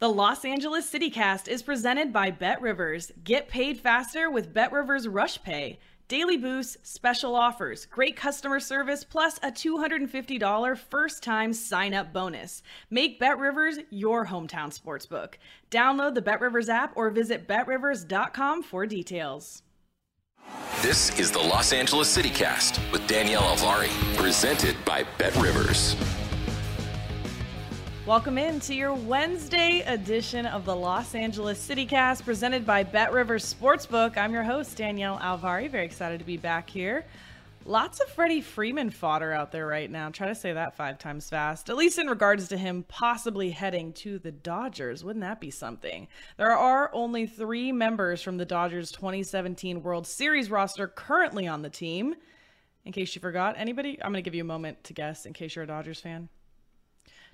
The Los Angeles CityCast is presented by Bet Rivers. Get paid faster with Bet Rivers Rush Pay. Daily boosts, special offers, great customer service, plus a $250 first time sign up bonus. Make Bet Rivers your hometown sportsbook. Download the Bet Rivers app or visit betrivers.com for details. This is the Los Angeles CityCast with Danielle Alvari, presented by Bet Rivers. Welcome in to your Wednesday edition of the Los Angeles CityCast presented by Bet Rivers Sportsbook. I'm your host, Danielle Alvari. Very excited to be back here. Lots of Freddie Freeman fodder out there right now. Try to say that five times fast, at least in regards to him possibly heading to the Dodgers. Wouldn't that be something? There are only three members from the Dodgers 2017 World Series roster currently on the team. In case you forgot, anybody? I'm going to give you a moment to guess in case you're a Dodgers fan.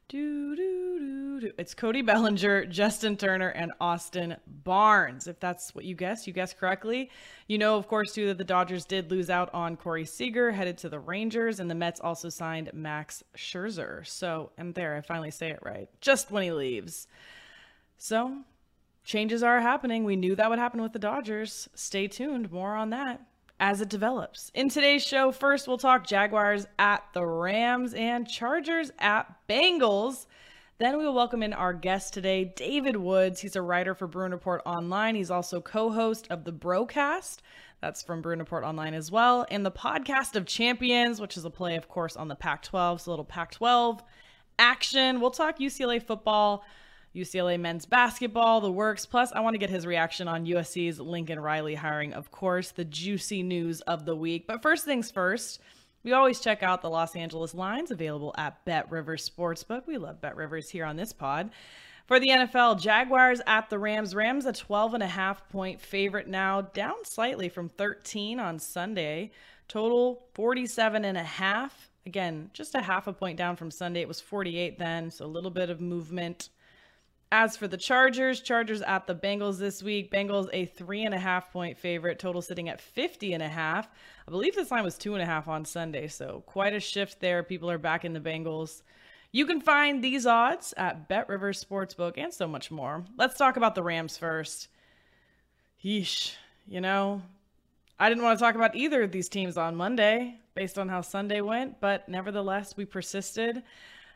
Do, do, do, do. It's Cody Bellinger, Justin Turner, and Austin Barnes. If that's what you guess, you guessed correctly. You know, of course, too, that the Dodgers did lose out on Corey Seager, headed to the Rangers, and the Mets also signed Max Scherzer. So, and there, I finally say it right, just when he leaves. So, changes are happening. We knew that would happen with the Dodgers. Stay tuned. More on that as it develops. In today's show, first we'll talk Jaguars at the Rams and Chargers at Bengals. Then we will welcome in our guest today, David Woods. He's a writer for Bruin Report Online. He's also co-host of the Brocast. That's from Bruin Report Online as well. And the Podcast of Champions, which is a play, of course, on the Pac-12. So a little Pac-12 action. We'll talk UCLA football UCLA men's basketball, the works. Plus, I want to get his reaction on USC's Lincoln Riley hiring, of course, the juicy news of the week. But first things first, we always check out the Los Angeles lines available at Bet Rivers Sportsbook. We love Bet Rivers here on this pod. For the NFL, Jaguars at the Rams. Rams a 12 and a half point favorite now, down slightly from 13 on Sunday. Total 47 and a half. Again, just a half a point down from Sunday. It was 48 then, so a little bit of movement as for the Chargers, Chargers at the Bengals this week. Bengals a three and a half point favorite, total sitting at 50 and a half. I believe this line was two and a half on Sunday, so quite a shift there. People are back in the Bengals. You can find these odds at Bet Rivers Sportsbook and so much more. Let's talk about the Rams first. Yeesh, you know, I didn't want to talk about either of these teams on Monday based on how Sunday went, but nevertheless, we persisted.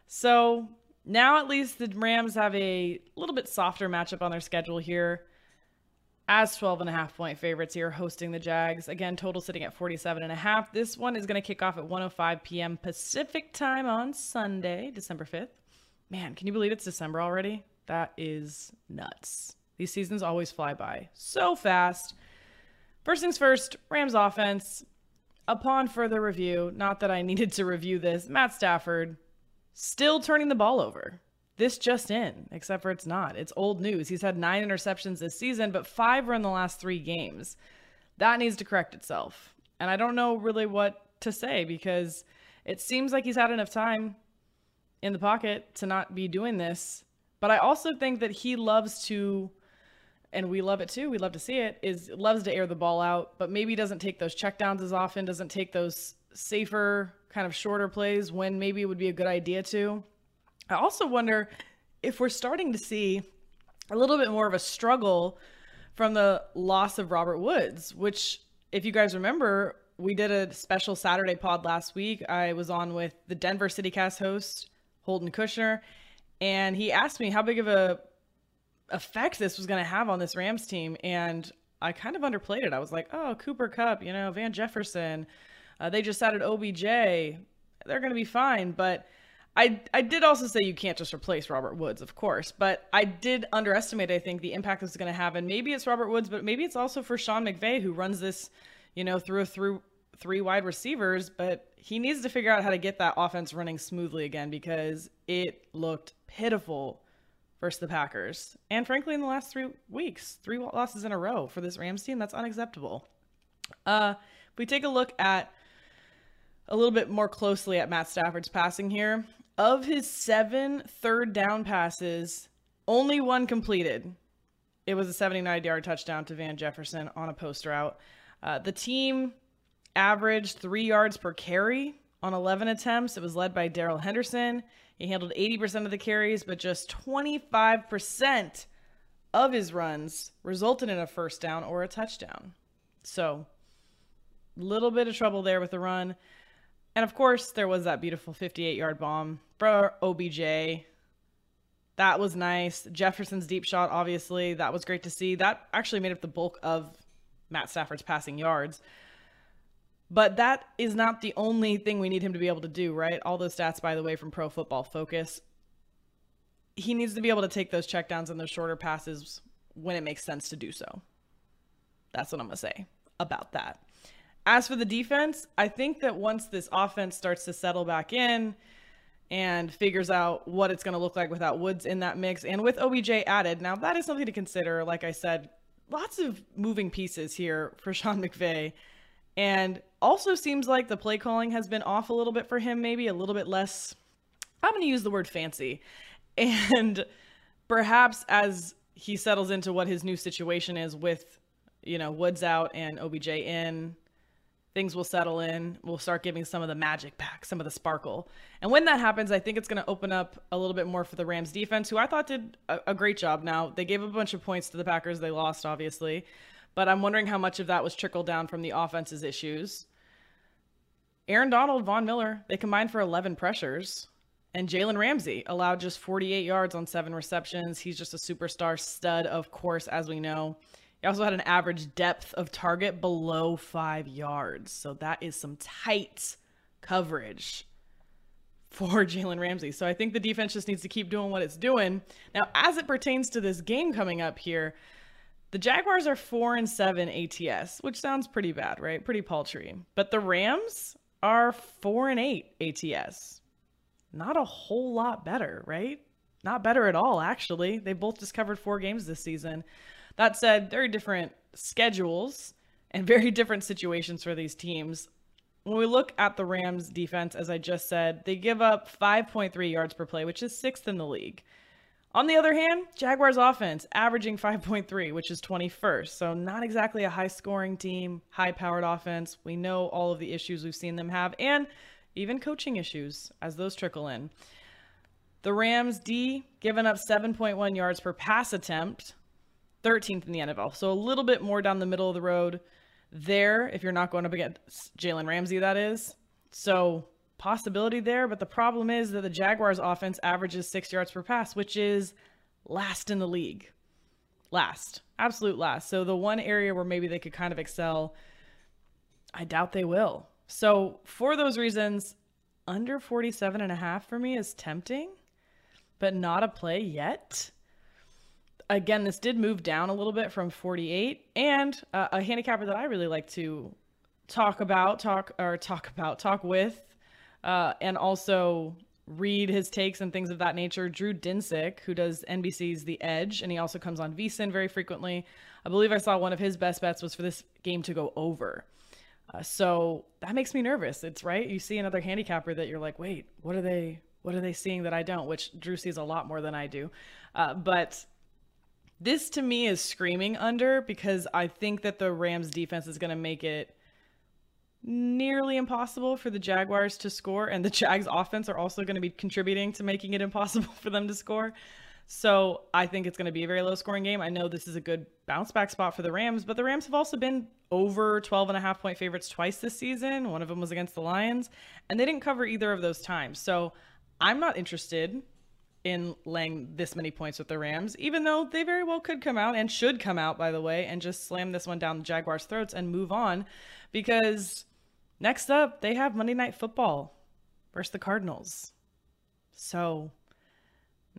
So now at least the Rams have a little bit softer matchup on their schedule here as 12 and a half point favorites here hosting the Jags. Again, total sitting at 47 and a half. This one is going to kick off at 105 p.m. Pacific time on Sunday, December 5th. man, can you believe it's December already? That is nuts. These seasons always fly by so fast. First things first, Rams offense. Upon further review, not that I needed to review this, Matt Stafford still turning the ball over. This just in, except for it's not. It's old news. He's had nine interceptions this season, but five were in the last three games. That needs to correct itself. And I don't know really what to say because it seems like he's had enough time in the pocket to not be doing this. But I also think that he loves to, and we love it too. We love to see it. Is loves to air the ball out, but maybe doesn't take those checkdowns as often. Doesn't take those safer, kind of shorter plays when maybe it would be a good idea to. I also wonder if we're starting to see a little bit more of a struggle from the loss of Robert Woods, which, if you guys remember, we did a special Saturday pod last week. I was on with the Denver CityCast host, Holden Kushner, and he asked me how big of a effect this was going to have on this Rams team. And I kind of underplayed it. I was like, oh, Cooper Kupp, you know, Van Jefferson, uh, they just added OBJ. They're going to be fine. But I I did also say you can't just replace Robert Woods, of course, but I did underestimate I think the impact this is going to have, and maybe it's Robert Woods, but maybe it's also for Sean McVay who runs this, you know, through through three wide receivers, but he needs to figure out how to get that offense running smoothly again because it looked pitiful versus the Packers, and frankly, in the last three weeks, three losses in a row for this Rams team, that's unacceptable. Uh, if we take a look at a little bit more closely at Matt Stafford's passing here, of his seven third down passes, only one completed. It was a 79 yard touchdown to Van Jefferson on a post route. Uh, the team averaged three yards per carry on 11 attempts. It was led by Darrell Henderson. He handled 80% of the carries, but just 25% of his runs resulted in a first down or a touchdown. So, a little bit of trouble there with the run. And of course, there was that beautiful 58 yard bomb for OBJ. That was nice. Jefferson's deep shot, obviously, that was great to see. That actually made up the bulk of Matt Stafford's passing yards. But that is not the only thing we need him to be able to do, right? All those stats, by the way, from Pro Football Focus. He needs to be able to take those checkdowns and those shorter passes when it makes sense to do so. That's what I'm going to say about that. As for the defense, I think that once this offense starts to settle back in and figures out what it's going to look like without Woods in that mix and with OBJ added, now that is something to consider. Like I said, lots of moving pieces here for Sean McVay. And also seems like the play calling has been off a little bit for him, maybe a little bit less. I'm going to use the word fancy. And perhaps as he settles into what his new situation is with, you know, Woods out and OBJ in, things will settle in. We'll start giving some of the magic back, some of the sparkle. And when that happens, I think it's going to open up a little bit more for the Rams defense, who I thought did a, a, great job. Now, they gave a bunch of points to the Packers. They lost, obviously. But I'm wondering how much of that was trickled down from the offense's issues. Aaron Donald, Von Miller, they combined for 11 pressures. And Jalen Ramsey allowed just 48 yards on seven receptions. He's just a superstar stud, of course, as we know. He also had an average depth of target below five yards. So that is some tight coverage for Jalen Ramsey. So I think the defense just needs to keep doing what it's doing. Now, as it pertains to this game coming up here, the Jaguars are four and seven ATS, which sounds pretty bad, right? Pretty paltry. But the Rams are four and eight ATS. Not a whole lot better, right? Not better at all, actually. They both just covered four games this season. That said, very different schedules and very different situations for these teams. When we look at the Rams defense, as I just said, they give up 5.3 yards per play, which is sixth in the league. On the other hand, Jaguars offense averaging 5.3, which is 21st. So not exactly a high scoring team, high powered offense. We know all of the issues we've seen them have and even coaching issues as those trickle in. The Rams D giving up 7.1 yards per pass attempt, 13th in the NFL. So a little bit more down the middle of the road there if you're not going up against Jalen Ramsey, that is. So possibility there. But the problem is that the Jaguars offense averages six yards per pass, which is last in the league. Last. Absolute last. So the one area where maybe they could kind of excel, I doubt they will. So for those reasons, under 47 and a half for me is tempting. but not a play yet. Again, this did move down a little bit from 48, and uh, a handicapper that I really like to talk about, talk or talk about, talk with, uh, and also read his takes and things of that nature. Drew Dinsick, who does NBC's The Edge, and he also comes on VSIN very frequently. I believe I saw one of his best bets was for this game to go over. Uh, so that makes me nervous. It's right. You see another handicapper that you're like, wait, what are they? What are they seeing that I don't? Which Drew sees a lot more than I do. Uh, but this to me is screaming under because I think that the Rams defense is going to make it nearly impossible for the Jaguars to score, and the Jags offense are also going to be contributing to making it impossible for them to score. So I think it's going to be a very low scoring game. I know this is a good bounce back spot for the Rams, but the Rams have also been over 12 and a half point favorites twice this season. One of them was against the Lions, and they didn't cover either of those times. So I'm not interested in laying this many points with the Rams, even though they very well could come out and should come out, by the way, and just slam this one down the Jaguars' throats and move on because Next up, they have Monday Night Football versus the Cardinals. So,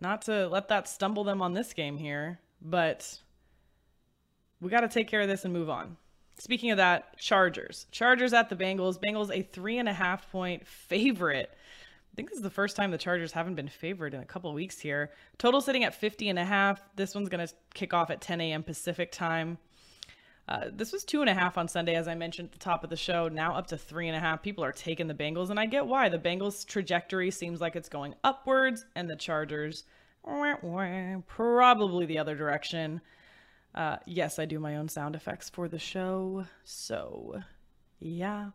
not to let that stumble them on this game here, but we got to take care of this and move on. Speaking of that, Chargers. Chargers at the Bengals. Bengals a three and a half point favorite. I think this is the first time the Chargers haven't been favored in a couple weeks here. Total sitting at 50 and a half. This one's going to kick off at 10 a.m. Pacific time. Uh, this was two and a half on Sunday, as I mentioned at the top of the show. Now up to three and a half. People are taking the Bengals, and I get why. The Bengals' trajectory seems like it's going upwards, and the Chargers, wah, wah, probably the other direction. Uh, yes, I do my own sound effects for the show. So, yeah.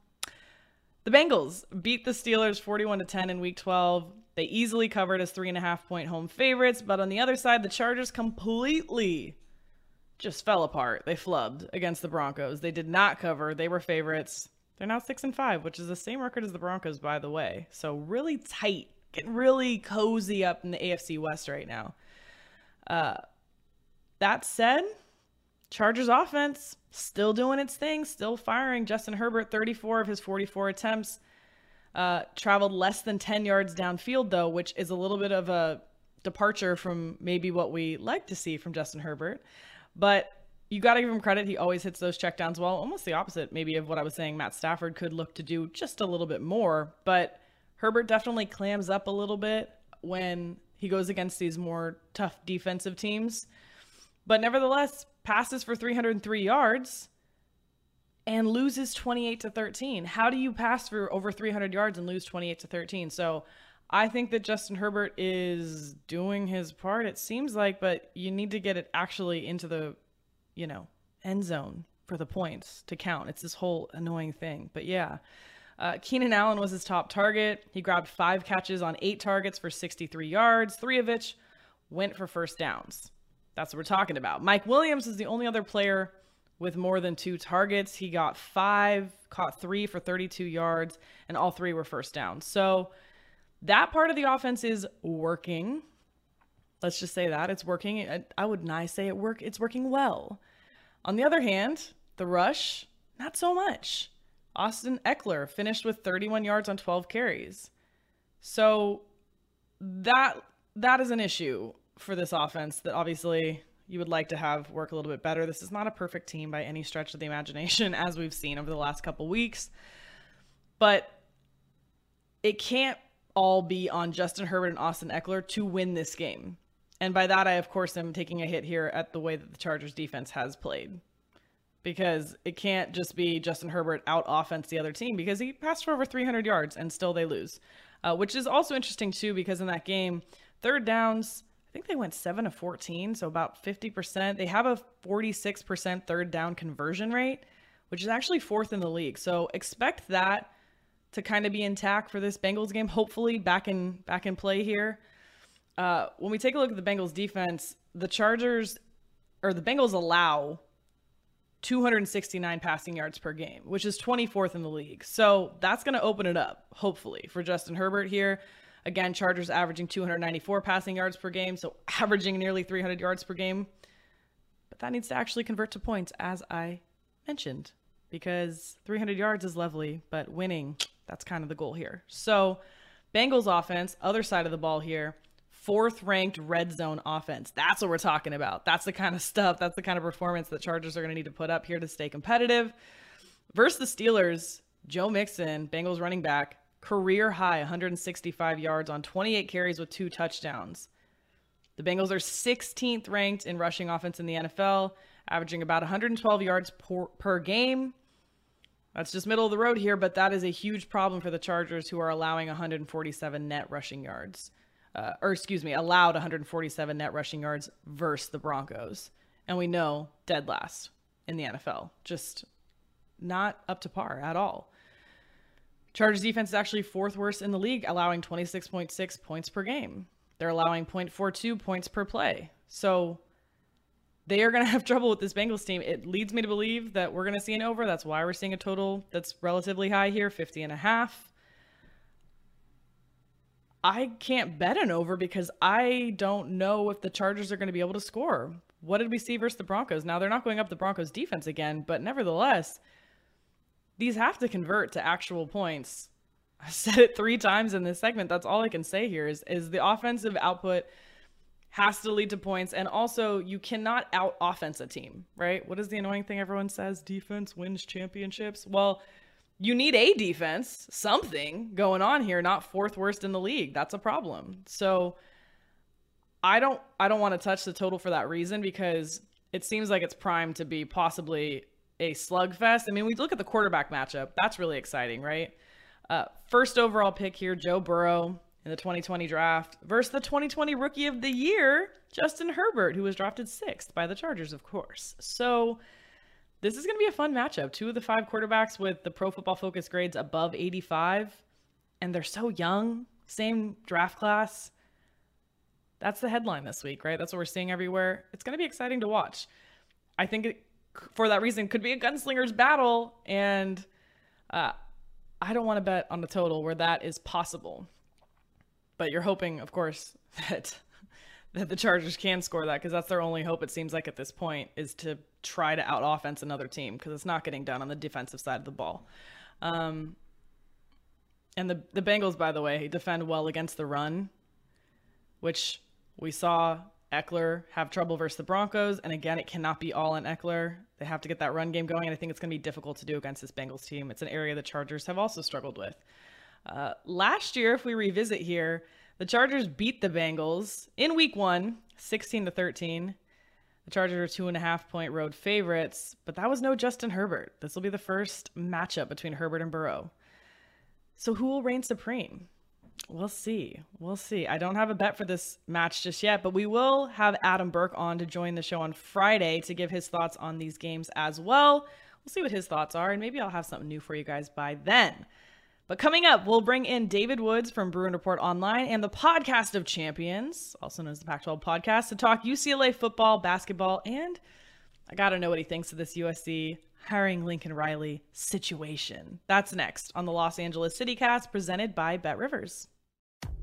The Bengals beat the Steelers 41 to 10 in week 12. They easily covered as three and a half point home favorites, but on the other side, the Chargers completely just fell apart. They flubbed against the Broncos. They did not cover. They were favorites. They're now six and five, which is the same record as the Broncos, by the way. So really tight, getting really cozy up in the AFC West right now. Uh, that said, Chargers offense still doing its thing, still firing. Justin Herbert, 34 of his 44 attempts, uh, traveled less than 10 yards downfield, though, which is a little bit of a departure from maybe what we like to see from Justin Herbert. But you got to give him credit. He always hits those checkdowns well. Almost the opposite, maybe, of what I was saying. Matt Stafford could look to do just a little bit more. But Herbert definitely clams up a little bit when he goes against these more tough defensive teams. But nevertheless, passes for 303 yards and loses 28 to 13. How do you pass for over 300 yards and lose 28 to 13? So I think that Justin Herbert is doing his part, it seems like, but you need to get it actually into the, you know, end zone for the points to count. It's this whole annoying thing. But yeah, uh, Keenan Allen was his top target. He grabbed five catches on eight targets for 63 yards, three of which went for first downs. That's what we're talking about. Mike Williams is the only other player with more than two targets. He got five, caught three for 32 yards, and all three were first downs. So, that part of the offense is working. Let's just say that it's working. I would not say it work. It's working well. On the other hand, the rush, not so much. Austin Ekeler finished with 31 yards on 12 carries. So that that is an issue for this offense that obviously you would like to have work a little bit better. This is not a perfect team by any stretch of the imagination as we've seen over the last couple weeks. But it can't all be on Justin Herbert and Austin Ekeler to win this game. And by that, I, of course, am taking a hit here at the way that the Chargers defense has played. Because it can't just be Justin Herbert out offense the other team because he passed for over 300 yards and still they lose. Uh, which is also interesting, too, because in that game, third downs, I think they went 7 of 14, so about 50%. They have a 46% third down conversion rate, which is actually fourth in the league. So expect that to kind of be intact for this Bengals game. Hopefully, back in back in play here. Uh, when we take a look at the Bengals defense, the Chargers or the Bengals allow 269 passing yards per game, which is 24th in the league. So that's going to open it up, hopefully, for Justin Herbert here. Again, Chargers averaging 294 passing yards per game, so averaging nearly 300 yards per game. But that needs to actually convert to points, as I mentioned, because 300 yards is lovely, but winning that's kind of the goal here. So, Bengals offense, other side of the ball here, fourth ranked red zone offense. That's what we're talking about. That's the kind of stuff, that's the kind of performance that Chargers are going to need to put up here to stay competitive. Versus the Steelers, Joe Mixon, Bengals running back, career high 165 yards on 28 carries with two touchdowns. The Bengals are 16th ranked in rushing offense in the NFL, averaging about 112 yards per, per game. That's just middle of the road here, but that is a huge problem for the Chargers, who are allowing 147 net rushing yards. Uh, or excuse me, allowed 147 net rushing yards versus the Broncos. And we know dead last in the NFL. Just not up to par at all. Chargers defense is actually fourth worst in the league, allowing 26.6 points per game. They're allowing 0.42 points per play. So they are going to have trouble with this Bengals team. It leads me to believe that we're going to see an over. That's why we're seeing a total that's relatively high here, 50 and a half. I can't bet an over because I don't know if the Chargers are going to be able to score. What did we see versus the Broncos? Now, they're not going up the Broncos defense again, but nevertheless, these have to convert to actual points I said it three times in this segment. That's all I can say here is is the offensive output has to lead to points and also you cannot out offense a team, right? What is the annoying thing everyone says? Defense wins championships. Well, you need a defense, something going on here, not fourth worst in the league. That's a problem. So I don't I don't want to touch the total for that reason because it seems like it's primed to be possibly a slugfest. I mean, we look at the quarterback matchup. That's really exciting, right? Uh, first overall pick here, Joe Burrow in the 2020 draft versus the 2020 Rookie of the Year, Justin Herbert, who was drafted sixth by the Chargers, of course. So this is going to be a fun matchup. Two of the five quarterbacks with the Pro Football Focus grades above 85, and they're so young, same draft class. That's the headline this week, right? That's what we're seeing everywhere. It's going to be exciting to watch. I think it, for that reason, could be a gunslinger's battle, and uh, I don't want to bet on the total where that is possible. But you're hoping, of course, that that the Chargers can score that because that's their only hope. It seems like at this point is to try to out offense another team because it's not getting done on the defensive side of the ball. Um, and the the Bengals, by the way, defend well against the run, which we saw Ekeler have trouble versus the Broncos. And again, it cannot be all on Ekeler. They have to get that run game going. And I think it's going to be difficult to do against this Bengals team. It's an area the Chargers have also struggled with. Uh, last year, if we revisit here, the Chargers beat the Bengals in week one, 16 to 13. The Chargers are two and a half point road favorites, but that was no Justin Herbert. This will be the first matchup between Herbert and Burrow. So who will reign supreme? We'll see. We'll see. I don't have a bet for this match just yet, but we will have Adam Burke on to join the show on Friday to give his thoughts on these games as well. We'll see what his thoughts are, and maybe I'll have something new for you guys by then. But coming up, we'll bring in David Woods from Bruin Report Online and the Podcast of Champions, also known as the Pac 12 Podcast, to talk UCLA football, basketball, and I got to know what he thinks of this USC hiring Lincoln Riley situation. That's next on the Los Angeles CityCast presented by Bet Rivers.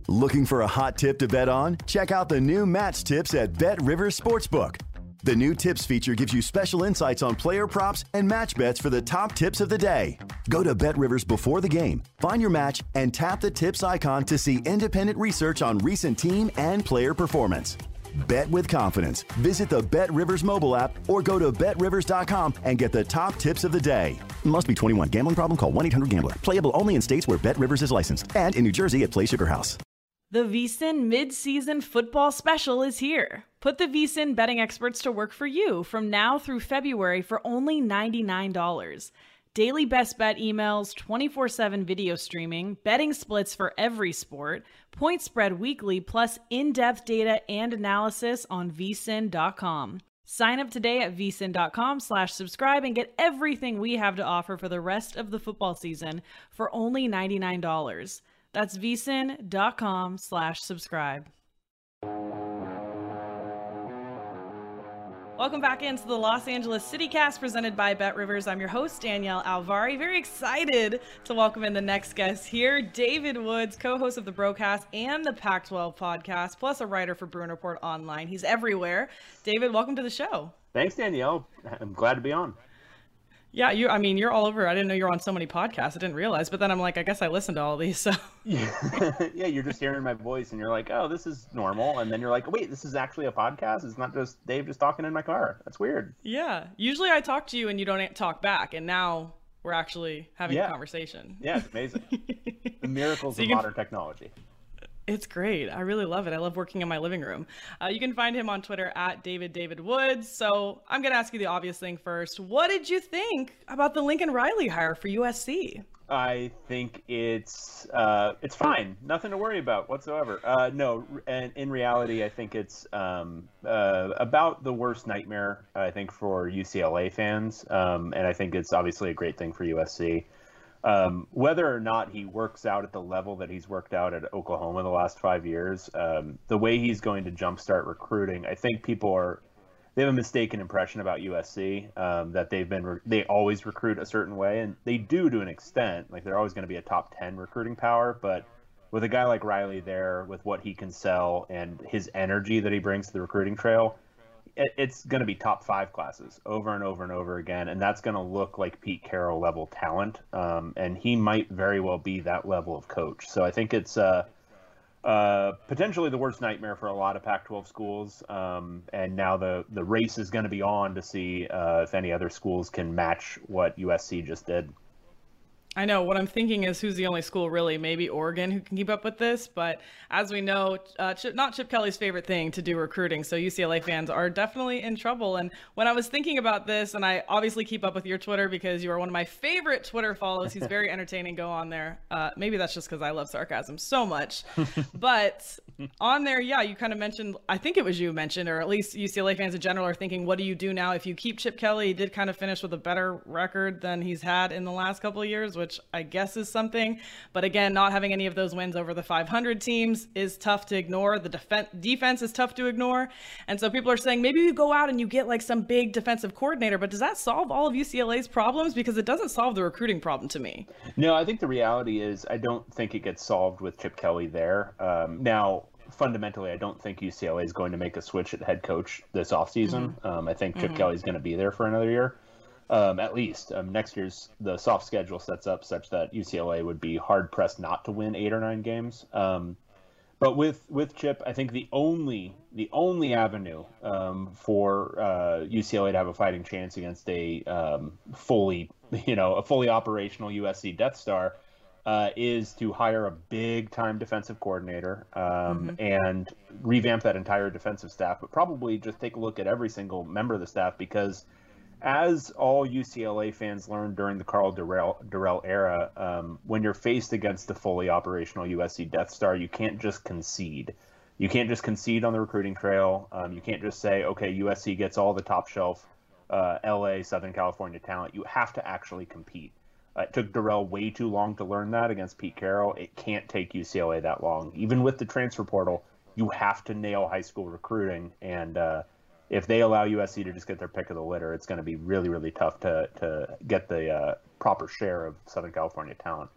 Looking for a hot tip to bet on? Check out the new match tips at Bet Rivers Sportsbook. The new tips feature gives you special insights on player props and match bets for the top tips of the day. Go to Bet Rivers before the game, find your match, and tap the tips icon to see independent research on recent team and player performance. Bet with confidence. Visit the Bet Rivers mobile app or go to betrivers.com and get the top tips of the day. Must be 21. Gambling problem? Call 1 800 Gambler. Playable only in states where Bet Rivers is licensed and in New Jersey at Play Sugar House. The VSIN mid-season football special is here. Put the VSIN betting experts to work for you from now through February for only $99. Daily best bet emails, 24 7 video streaming, betting splits for every sport, point spread weekly, plus in depth data and analysis on vsin.com. Sign up today at vsin.com slash subscribe and get everything we have to offer for the rest of the football season for only $99. That's vsin.com slash subscribe. Welcome back into the Los Angeles CityCast presented by Bet Rivers. I'm your host, Danielle Alvari. Very excited to welcome in the next guest here, David Woods, co host of the Brocast and the Pac 12 podcast, plus a writer for Bruin Report Online. He's everywhere. David, welcome to the show. Thanks, Danielle. I'm glad to be on. Yeah, you. I mean, you're all over. I didn't know you were on so many podcasts. I didn't realize. But then I'm like, I guess I listened to all these. So yeah, yeah. You're just hearing my voice, and you're like, oh, this is normal. And then you're like, wait, this is actually a podcast. It's not just Dave just talking in my car. That's weird. Yeah. Usually I talk to you and you don't talk back, and now we're actually having Yeah. a conversation. Yeah, it's amazing. the miracles So of can- modern technology. It's great. I really love it. I love working in my living room. Uh, you can find him on Twitter at David David Woods. So I'm going to ask you the obvious thing first. What did you think about the Lincoln Riley hire for USC? I think it's uh, it's fine. Nothing to worry about whatsoever. Uh, no, and in reality, I think it's um, uh, about the worst nightmare I think for UCLA fans, um, and I think it's obviously a great thing for USC. Um, whether or not he works out at the level that he's worked out at Oklahoma the last five years, um, the way he's going to jumpstart recruiting, I think people are they have a mistaken impression about USC um, that they've been re- they always recruit a certain way, and they do to an extent. Like they're always going to be a top ten recruiting power, but with a guy like Riley there, with what he can sell and his energy that he brings to the recruiting trail, it's going to be top five classes over and over and over again, and that's going to look like Pete Carroll level talent, um, and he might very well be that level of coach. So I think it's. Uh, uh, potentially the worst nightmare for a lot of Pac-12 schools, um, and now the the race is going to be on to see uh, if any other schools can match what USC just did. I know what I'm thinking is who's the only school really, maybe Oregon, who can keep up with this. But as we know, uh, Chip, not Chip Kelly's favorite thing to do recruiting. So UCLA fans are definitely in trouble. And when I was thinking about this, and I obviously keep up with your Twitter because you are one of my favorite Twitter follows. He's very entertaining. Go on there. Uh, maybe that's just because I love sarcasm so much. but on there, yeah, you kind of mentioned, I think it was you mentioned, or at least UCLA fans in general are thinking, what do you do now if you keep Chip Kelly? He did kind of finish with a better record than he's had in the last couple of years, which I guess is something. But again, not having any of those wins over the 500 teams is tough to ignore. The defen- defense is tough to ignore. And so people are saying maybe you go out and you get like some big defensive coordinator, but does that solve all of UCLA's problems? Because it doesn't solve the recruiting problem to me. No, I think the reality is I don't think it gets solved with Chip Kelly there. Um, now, fundamentally, I don't think UCLA is going to make a switch at head coach this offseason. Um, I think Chip Mhm. Kelly is going to be there for another year, um, at least. Um, next year's the soft schedule sets up such that UCLA would be hard pressed not to win eight or nine games. Um, but with with Chip, I think the only the only avenue um, for uh, UCLA to have a fighting chance against a um, fully you know a fully operational USC Death Star uh, is to hire a big time defensive coordinator um, and revamp that entire defensive staff, but probably just take a look at every single member of the staff because as all UCLA fans learned during the Karl Dorrell, Dorrell era, um, when you're faced against a fully operational USC Death Star, you can't just concede. You can't just concede on the recruiting trail. Um, you can't just say, okay, USC gets all the top shelf uh, LA, Southern California talent. You have to actually compete. Uh, it took Dorrell way too long to learn that against Pete Carroll. It can't take UCLA that long. Even with the transfer portal, you have to nail high school recruiting. And uh, if they allow USC to just get their pick of the litter, it's going to be really, really tough to, to get the uh, proper share of Southern California talent.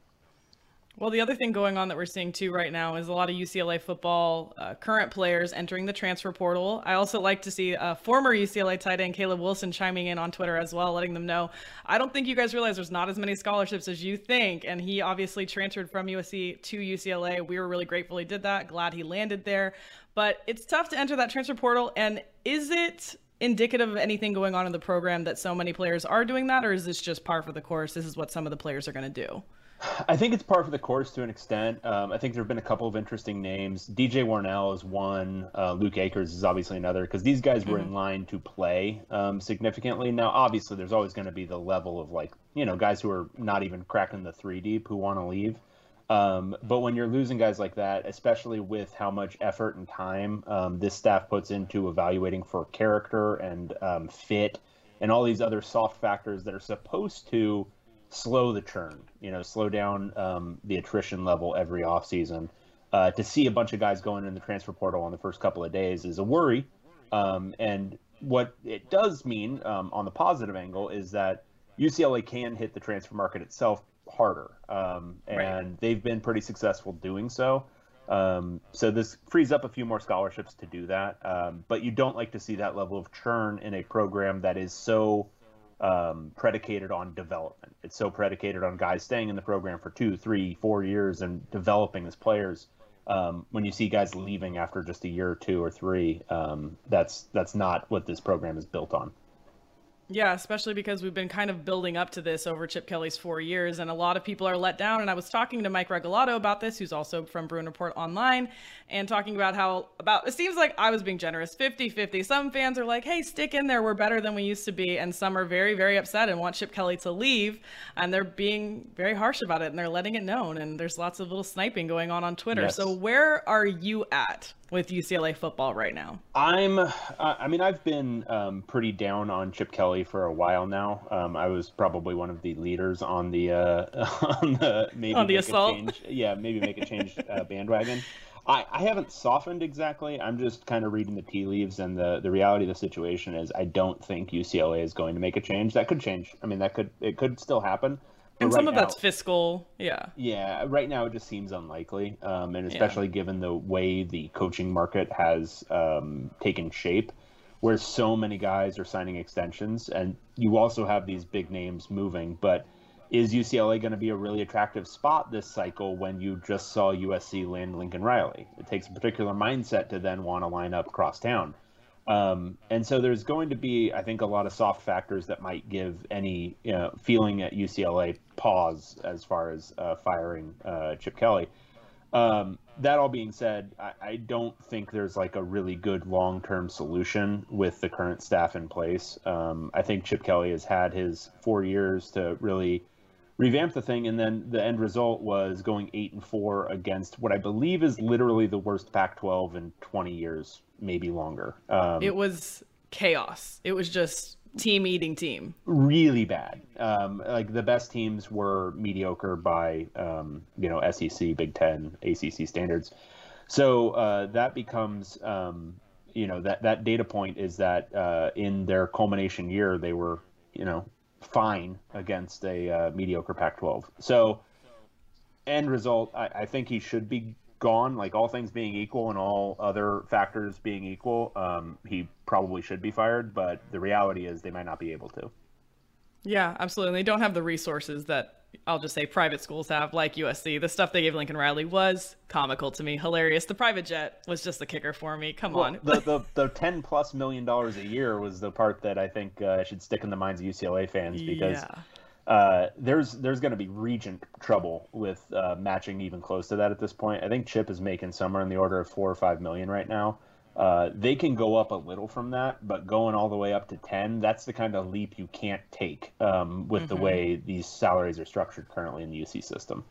Well, the other thing going on that we're seeing too right now is a lot of UCLA football uh, current players entering the transfer portal. I also like to see uh, former UCLA tight end Caleb Wilson chiming in on Twitter as well, letting them know. I don't think you guys realize there's not as many scholarships as you think, and he obviously transferred from USC to UCLA. We were really grateful he did that. Glad he landed there, but it's tough to enter that transfer portal. And is it? indicative of anything going on in the program that so many players are doing that or is this just par for the course this is what some of the players are going to do I think it's par for the course to an extent. Um, I think there have been a couple of interesting names. DJ Warnell is one. Uh, Luke Akers is obviously another because these guys were in line to play um, significantly. Now, obviously, there's always going to be the level of like you know guys who are not even cracking the three deep who want to leave. Um, but when you're losing guys like that, especially with how much effort and time um, this staff puts into evaluating for character and um, fit and all these other soft factors that are supposed to slow the churn, you know, slow down um, the attrition level every offseason. Uh, to see a bunch of guys going in the transfer portal on the first couple of days is a worry. Um, and what it does mean um, on the positive angle is that UCLA can hit the transfer market itself harder. Um, and they've been pretty successful doing so. Um, so this frees up a few more scholarships to do that. Um, but you don't like to see that level of churn in a program that is so um, predicated on development. It's so predicated on guys staying in the program for two, three, four years and developing as players. Um, when you see guys leaving after just a year or two or three, um, that's that's not what this program is built on. Yeah, especially because we've been kind of building up to this over Chip Kelly's four years, and a lot of people are let down. And I was talking to Mike Regalado about this, who's also from Bruin Report Online, and talking about how about it seems like I was being generous 50 50. Some fans are like, hey, stick in there, we're better than we used to be. And some are very, very upset and want Chip Kelly to leave, and they're being very harsh about it and they're letting it known. And there's lots of little sniping going on on Twitter. Yes. So, where are you at with UCLA football right now? I'm, uh, I mean, I've been um, pretty down on Chip Kelly for a while now. Um, I was probably one of the leaders on the uh, on the maybe on the assault. Change, yeah, maybe make a change uh, bandwagon. I, I haven't softened exactly. I'm just kind of reading the tea leaves, and the the reality of the situation is I don't think UCLA is going to make a change. That could change. I mean, that could it could still happen and right some of now, that's fiscal yeah yeah right now it just seems unlikely um, and especially yeah. given the way the coaching market has um, taken shape where so many guys are signing extensions and you also have these big names moving but is ucla going to be a really attractive spot this cycle when you just saw usc land lincoln riley it takes a particular mindset to then want to line up across town um, and so there's going to be, I think, a lot of soft factors that might give any you know, feeling at UCLA pause as far as uh, firing uh, Chip Kelly. Um, that all being said, I, I, don't think there's like a really good long term solution with the current staff in place. Um, I think Chip Kelly has had his four years to really revamp the thing, and then the end result was going eight and four against what I believe is literally the worst Pac-12 in 20 years, maybe longer. Um, it was chaos. It was just team eating team. Really bad. Um, like the best teams were mediocre by um, you know SEC, Big Ten, ACC standards. So uh, that becomes um, you know that that data point is that uh, in their culmination year they were you know fine against a uh, mediocre Pac-12. So, end result, I, I, think he should be gone. Like all things being equal and all other factors being equal, um, he probably should be fired. But the reality is, they might not be able to. Yeah, absolutely. And they don't have the resources that I'll just say private schools have, like USC. The stuff they gave Lincoln Riley was comical to me, hilarious. The private jet was just the kicker for me. Come well, on. the, the the ten plus million dollars a year was the part that I think uh, should stick in the minds of UCLA fans because. Yeah. Uh, there's there's going to be regent trouble with uh, matching even close to that at this point. I think Chip is making somewhere in the order of four or five million right now. Uh, they can go up a little from that, but going all the way up to 10, that's the kind of leap you can't take um, with mm-hmm. the way these salaries are structured currently in the UC system.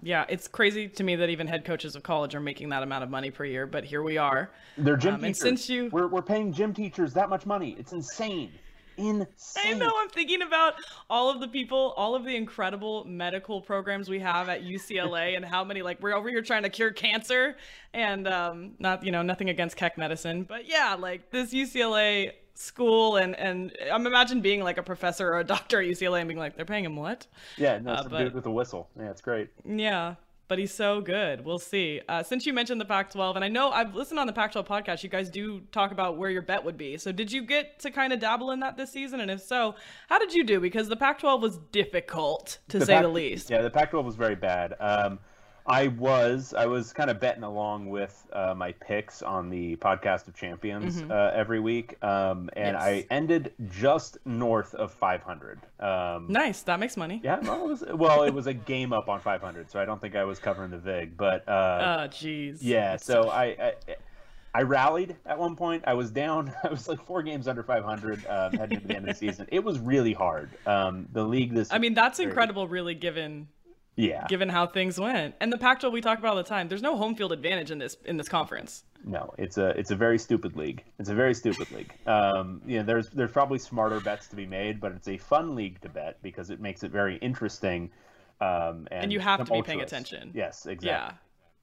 Yeah, it's crazy to me that even head coaches of college are making that amount of money per year, but here we are. They're gym um, teachers. And since you... we're, we're paying gym teachers that much money. It's insane insane. I know. I'm thinking about all of the people, all of the incredible medical programs we have at UCLA, and how many like we're over here trying to cure cancer, and um, not you know nothing against Keck medicine, but yeah, like this UCLA school and and I'm imagine being like a professor or a doctor at UCLA and being like they're paying him what? Yeah, no, uh, but, with a whistle. Yeah, it's great. Yeah, but he's so good. We'll see. Uh, since you mentioned the Pac 12, and I know I've listened on the Pac 12 podcast, you guys do talk about where your bet would be. So, did you get to kind of dabble in that this season? And if so, how did you do? Because the Pac 12 was difficult, to the say Pac- the least. Yeah, the Pac 12 was very bad. Um, I was I was kind of betting along with uh, my picks on the podcast of champions mm-hmm. uh, every week, um, and yes. I ended just north of 500. Um, nice, that makes money. Yeah, well, it was, well, it was a game up on 500, so I don't think I was covering the vig, but uh, oh, jeez, yeah. So I, I, I rallied at one point. I was down. I was like four games under 500 um, heading into the end of the season. It was really hard. Um, the league this. I mean, that's incredible, really, given yeah. Given how things went. And the Pac-12 we talk about all the time. There's no home field advantage in this in this conference. No, it's a it's a very stupid league. It's a very stupid league. Um, you know, there's there's probably smarter bets to be made, but it's a fun league to bet because it makes it very interesting. Um, and, and you have to be paying attention. Yes, exactly. Yeah.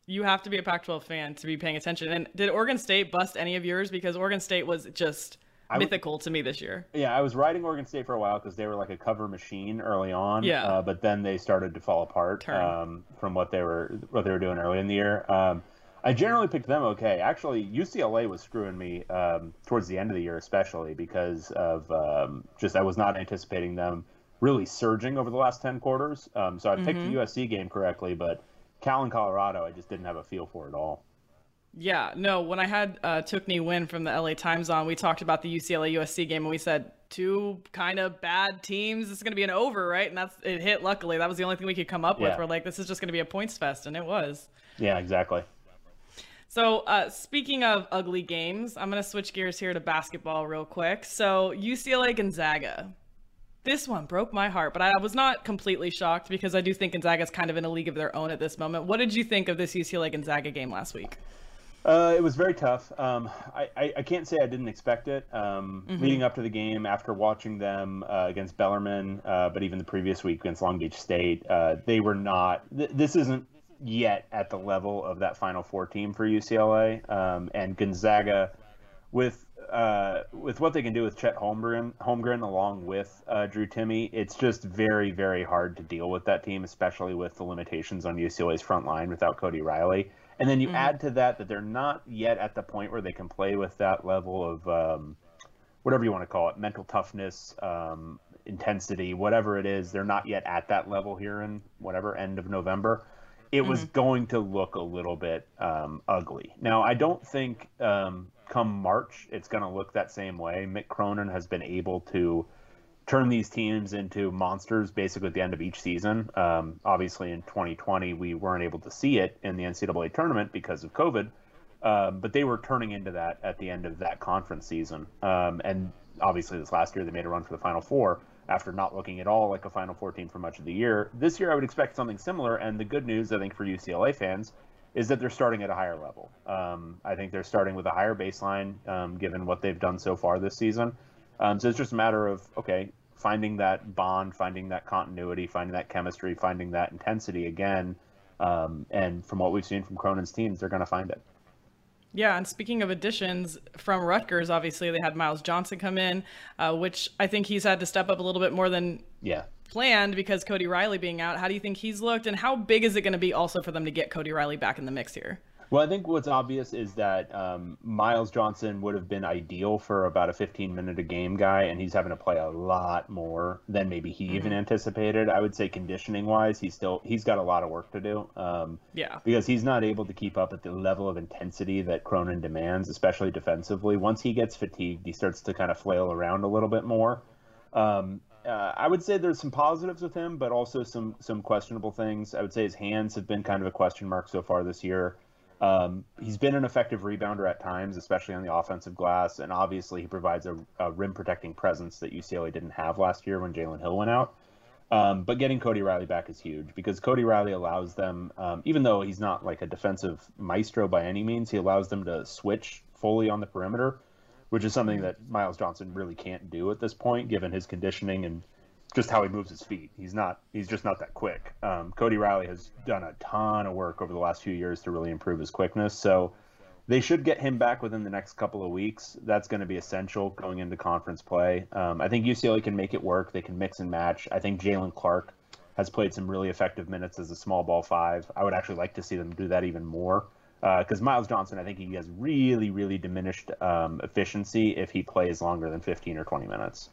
You have to be a Pac-12 fan to be paying attention. And did Oregon State bust any of yours? Because Oregon State was just I mythical to me this year. Yeah, I was riding Oregon State for a while because they were like a cover machine early on. Yeah. Uh, but then they started to fall apart um, from what they were what they were doing early in the year. Um, I generally picked them okay. Actually, UCLA was screwing me um, towards the end of the year, especially because of um, just I was not anticipating them really surging over the last 10 quarters. Um, so I picked mm-hmm. the USC game correctly, but Cal and Colorado, I just didn't have a feel for at all. Yeah, no, when I had uh, Thuc Nhi Nguyen from the LA Times on, we talked about the UCLA USC game and we said two kind of bad teams. This is going to be an over, right? And that's it hit luckily. That was the only thing we could come up yeah. with. We're like, this is just going to be a points fest, and it was. Yeah, exactly. So, uh, speaking of ugly games, I'm going to switch gears here to basketball real quick. So, UCLA Gonzaga. This one broke my heart, but I was not completely shocked because I do think Gonzaga's kind of in a league of their own at this moment. What did you think of this UCLA Gonzaga game last week? Uh, it was very tough. Um, I, I, I, can't say I didn't expect it. Um, mm-hmm. Leading up to the game, after watching them uh, against Bellarmine, uh, but even the previous week against Long Beach State, uh, they were not. Th- this isn't yet at the level of that Final Four team for UCLA. Um, and Gonzaga, with uh, with what they can do with Chet Holmgren, Holmgren along with uh, Drew Timme. it's just very, very hard to deal with that team, especially with the limitations on UCLA's front line without Cody Riley. And then you mm-hmm. add to that that they're not yet at the point where they can play with that level of um, whatever you want to call it, mental toughness, um, intensity, whatever it is. They're not yet at that level here in whatever end of November it mm-hmm. was going to look a little bit um, ugly. Now, I don't think um, come March it's going to look that same way. Mick Cronin has been able to turn these teams into monsters basically at the end of each season. Um, obviously, in 2020, we weren't able to see it in the NCAA tournament because of COVID, um, but they were turning into that at the end of that conference season. Um, and obviously, this last year, they made a run for the Final Four after not looking at all like a Final Four team for much of the year. This year, I would expect something similar. And the good news, I think, for UCLA fans is that they're starting at a higher level. Um, I think they're starting with a higher baseline, um, given what they've done so far this season. Um, so it's just a matter of okay, finding that bond, finding that continuity, finding that chemistry, finding that intensity again. Um, and from what we've seen from Cronin's teams, they're going to find it. Yeah, and speaking of additions from Rutgers, obviously they had Myles Johnson come in, uh, which I think he's had to step up a little bit more than yeah planned because Cody Riley being out. How do you think he's looked, and how big is it going to be also for them to get Cody Riley back in the mix here? Well, I think what's obvious is that um, Myles Johnson would have been ideal for about a 15 minute a game guy, and he's having to play a lot more than maybe he mm-hmm. even anticipated. I would say conditioning wise, he's still he's got a lot of work to do. Um, yeah, because he's not able to keep up at the level of intensity that Cronin demands, especially defensively. Once he gets fatigued, he starts to kind of flail around a little bit more. Um, uh, I would say there's some positives with him, but also some some questionable things. I would say his hands have been kind of a question mark so far this year. Um, he's been an effective rebounder at times, especially on the offensive glass, and obviously he provides a, a rim protecting presence that UCLA didn't have last year when Jalen Hill went out. Um, but getting Cody Riley back is huge because Cody Riley allows them, um, even though he's not like a defensive maestro by any means, he allows them to switch fully on the perimeter, which is something that Myles Johnson really can't do at this point, given his conditioning and just how he moves his feet. He's not. He's just not that quick. Um, Cody Riley has done a ton of work over the last few years to really improve his quickness. So they should get him back within the next couple of weeks. That's going to be essential going into conference play. Um, I think UCLA can make it work. They can mix and match. I think Jalen Clark has played some really effective minutes as a small ball five. I would actually like to see them do that even more because uh, Myles Johnson, I think he has really, really diminished um, efficiency if he plays longer than 15 or 20 minutes.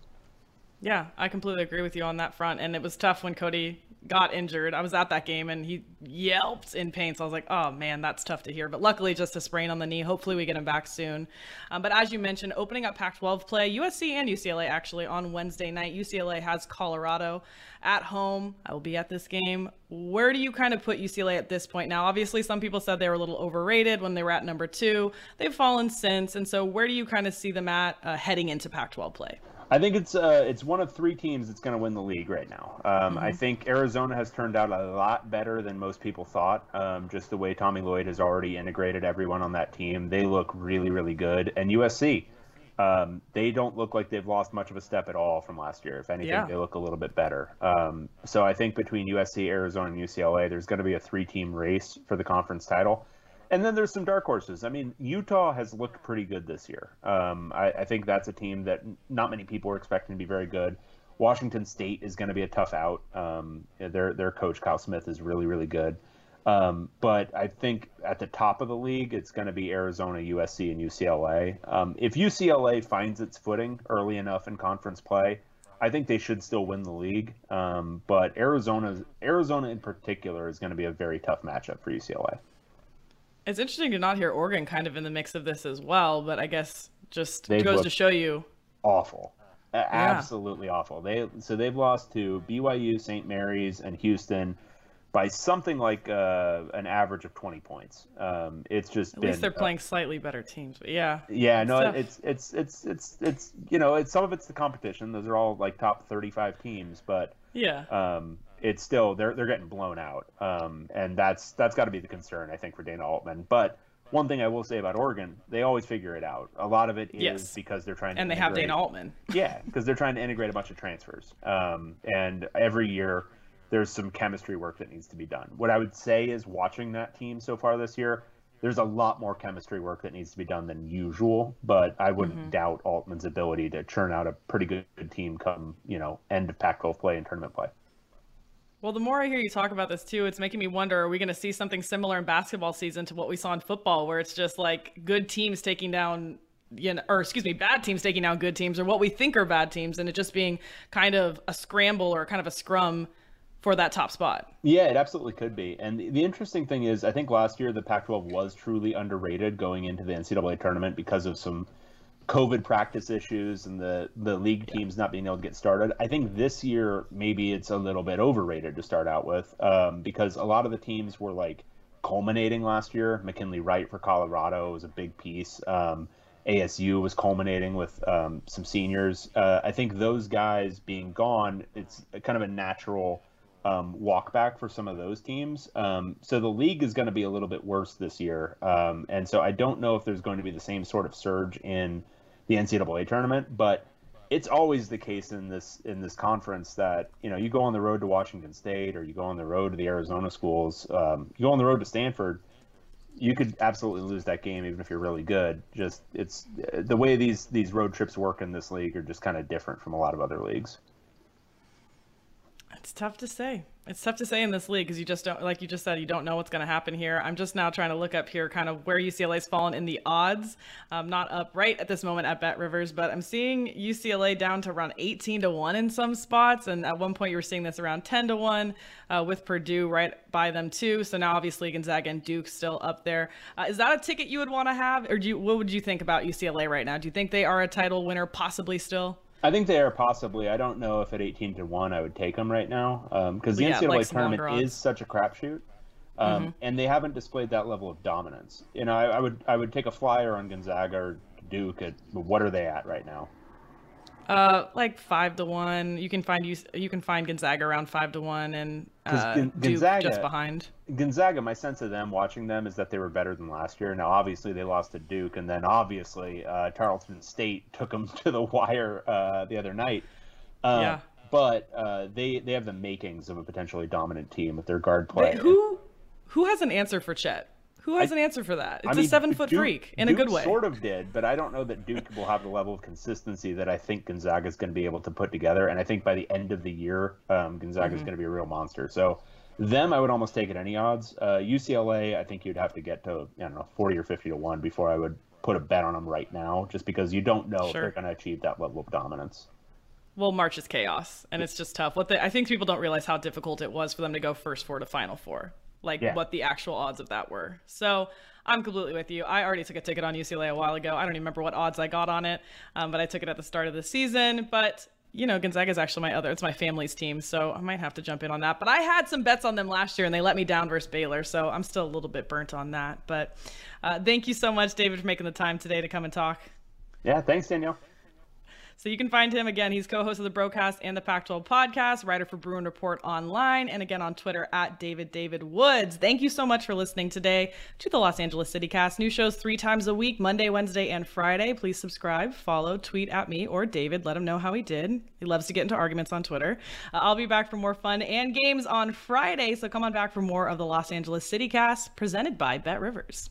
Yeah, I completely agree with you on that front. And it was tough when Cody got injured. I was at that game and he yelped in pain. So I was like, oh man, that's tough to hear. But luckily, just a sprain on the knee. Hopefully, we get him back soon. Um, but as you mentioned, opening up Pac 12 play, USC and UCLA actually on Wednesday night. UCLA has Colorado at home. I will be at this game. Where do you kind of put UCLA at this point now? Obviously, some people said they were a little overrated when they were at number two. They've fallen since. And so, where do you kind of see them at uh, heading into Pac 12 play? I think it's uh, it's one of three teams that's going to win the league right now. Um, mm-hmm. I think Arizona has turned out a lot better than most people thought. Um, just the way Tommy Lloyd has already integrated everyone on that team, they look really really good. And USC, um, they don't look like they've lost much of a step at all from last year. If anything, yeah. they look a little bit better. Um, so I think between USC, Arizona, and UCLA, there's going to be a three team race for the conference title. And then there's some dark horses. I mean, Utah has looked pretty good this year. Um, I, I, think that's a team that not many people were expecting to be very good. Washington State is going to be a tough out. Um, their their coach Kyle Smith is really really good. Um, but I think at the top of the league, it's going to be Arizona, USC, and UCLA. Um, if UCLA finds its footing early enough in conference play, I think they should still win the league. Um, but Arizona, Arizona in particular, is going to be a very tough matchup for UCLA. It's interesting to not hear Oregon kind of in the mix of this as well, but I guess just they've goes to show you awful, yeah. absolutely awful. They so they've lost to BYU, St. Mary's, and Houston by something like uh, an average of 20 points. Um, it's just at been, least they're playing uh, slightly better teams, but yeah. Yeah, no, it's, it's it's it's it's you know, it's some of it's the competition. Those are all like top 35 teams, but yeah, um, it's still they're they're getting blown out, um, and that's that's got to be the concern I think for Dana Altman. But one thing I will say about Oregon, they always figure it out. A lot of it is yes. because they're trying to and they have Dana Altman. yeah, because they're trying to integrate a bunch of transfers, um, and every year there's some chemistry work that needs to be done. What I would say is watching that team so far this year, there's a lot more chemistry work that needs to be done than usual, but I wouldn't mm-hmm. doubt Altman's ability to churn out a pretty good, good team come, you know, end of Pac-12 play and tournament play. Well, the more I hear you talk about this too, it's making me wonder: Are we going to see something similar in basketball season to what we saw in football, where it's just like good teams taking down, you know, or excuse me, bad teams taking down good teams, or what we think are bad teams, and it just being kind of a scramble or kind of a scrum for that top spot. Yeah, it absolutely could be. And the, the interesting thing is, I think last year the Pac-12 was truly underrated going into the NCAA tournament because of some COVID practice issues and the the league teams not being able to get started. I think this year maybe it's a little bit overrated to start out with um, because a lot of the teams were like culminating last year. McKinley Wright for Colorado was a big piece. Um, ASU was culminating with um, some seniors. Uh, I think those guys being gone, it's kind of a natural um, walk back for some of those teams. Um, so the league is going to be a little bit worse this year. Um, and so I don't know if there's going to be the same sort of surge in the NCAA tournament, but it's always the case in this in this conference that you know you go on the road to Washington State or you go on the road to the Arizona schools, um, you go on the road to Stanford. You could absolutely lose that game even if you're really good. Just it's the way these these road trips work in this league are just kind of different from a lot of other leagues. It's tough to say. It's tough to say in this league because you just don't, like you just said, you don't know what's going to happen here. I'm just now trying to look up here kind of where UCLA's fallen in the odds. I'm not up right at this moment at Bet Rivers, but I'm seeing UCLA down to around 18 to 1 in some spots. And at one point, you were seeing this around 10 to 1 uh, with Purdue right by them, too. So now, obviously, Gonzaga and Duke still up there. Uh, is that a ticket you would want to have? Or do you, what would you think about UCLA right now? Do you think they are a title winner, possibly still? I think they are possibly. I don't know if at eighteen to one I would take them right now because um, the yeah, NCAA like tournament is such a crapshoot, um, mm-hmm. and they haven't displayed that level of dominance. You know, I, I, would I would take a flyer on Gonzaga or Duke. At, what are they at right now? Uh, like five to one. You can find you you can find Gonzaga around five to one, and uh, Gonzaga, Duke just behind. Gonzaga, my sense of them watching them is that they were better than last year. Now, obviously, they lost to Duke, and then obviously uh, Tarleton State took them to the wire uh, the other night. Uh, yeah. But uh, they they have the makings of a potentially dominant team with their guard play. who who has an answer for Chet? Who has I, an answer for that? It's I mean, a seven foot freak in Duke a good way. Sort of did, but I don't know that Duke will have the level of consistency that I think Gonzaga is going to be able to put together. And I think by the end of the year, um, Gonzaga is mm-hmm. going to be a real monster. So them, I would almost take at any odds. Uh, UCLA, I think you'd have to get to I don't know forty or fifty to one before I would put a bet on them right now, just because you don't know sure. if they're going to achieve that level of dominance. Well, March is chaos, and it's just tough. What the, I think people don't realize how difficult it was for them to go first four to final four like yeah. what the actual odds of that were. So I'm completely with you. I already took a ticket on UCLA a while ago. I don't even remember what odds I got on it, um, but I took it at the start of the season. But you know, Gonzaga is actually my other, it's my family's team, so I might have to jump in on that. But I had some bets on them last year and they let me down versus Baylor, so I'm still a little bit burnt on that. But uh, thank you so much, David, for making the time today to come and talk. Yeah, thanks, Danielle. So you can find him again. He's co-host of the Brocast and the Pac-12 podcast, writer for Bruin Report online, and again on Twitter at David David Woods. Thank you so much for listening today to the Los Angeles City Cast. New shows three times a week, Monday, Wednesday, and Friday. Please subscribe, follow, tweet at me or David. Let him know how he did. He loves to get into arguments on Twitter. Uh, I'll be back for more fun and games on Friday, so come on back for more of the Los Angeles City Cast presented by Bet Rivers.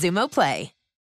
Xumo Play.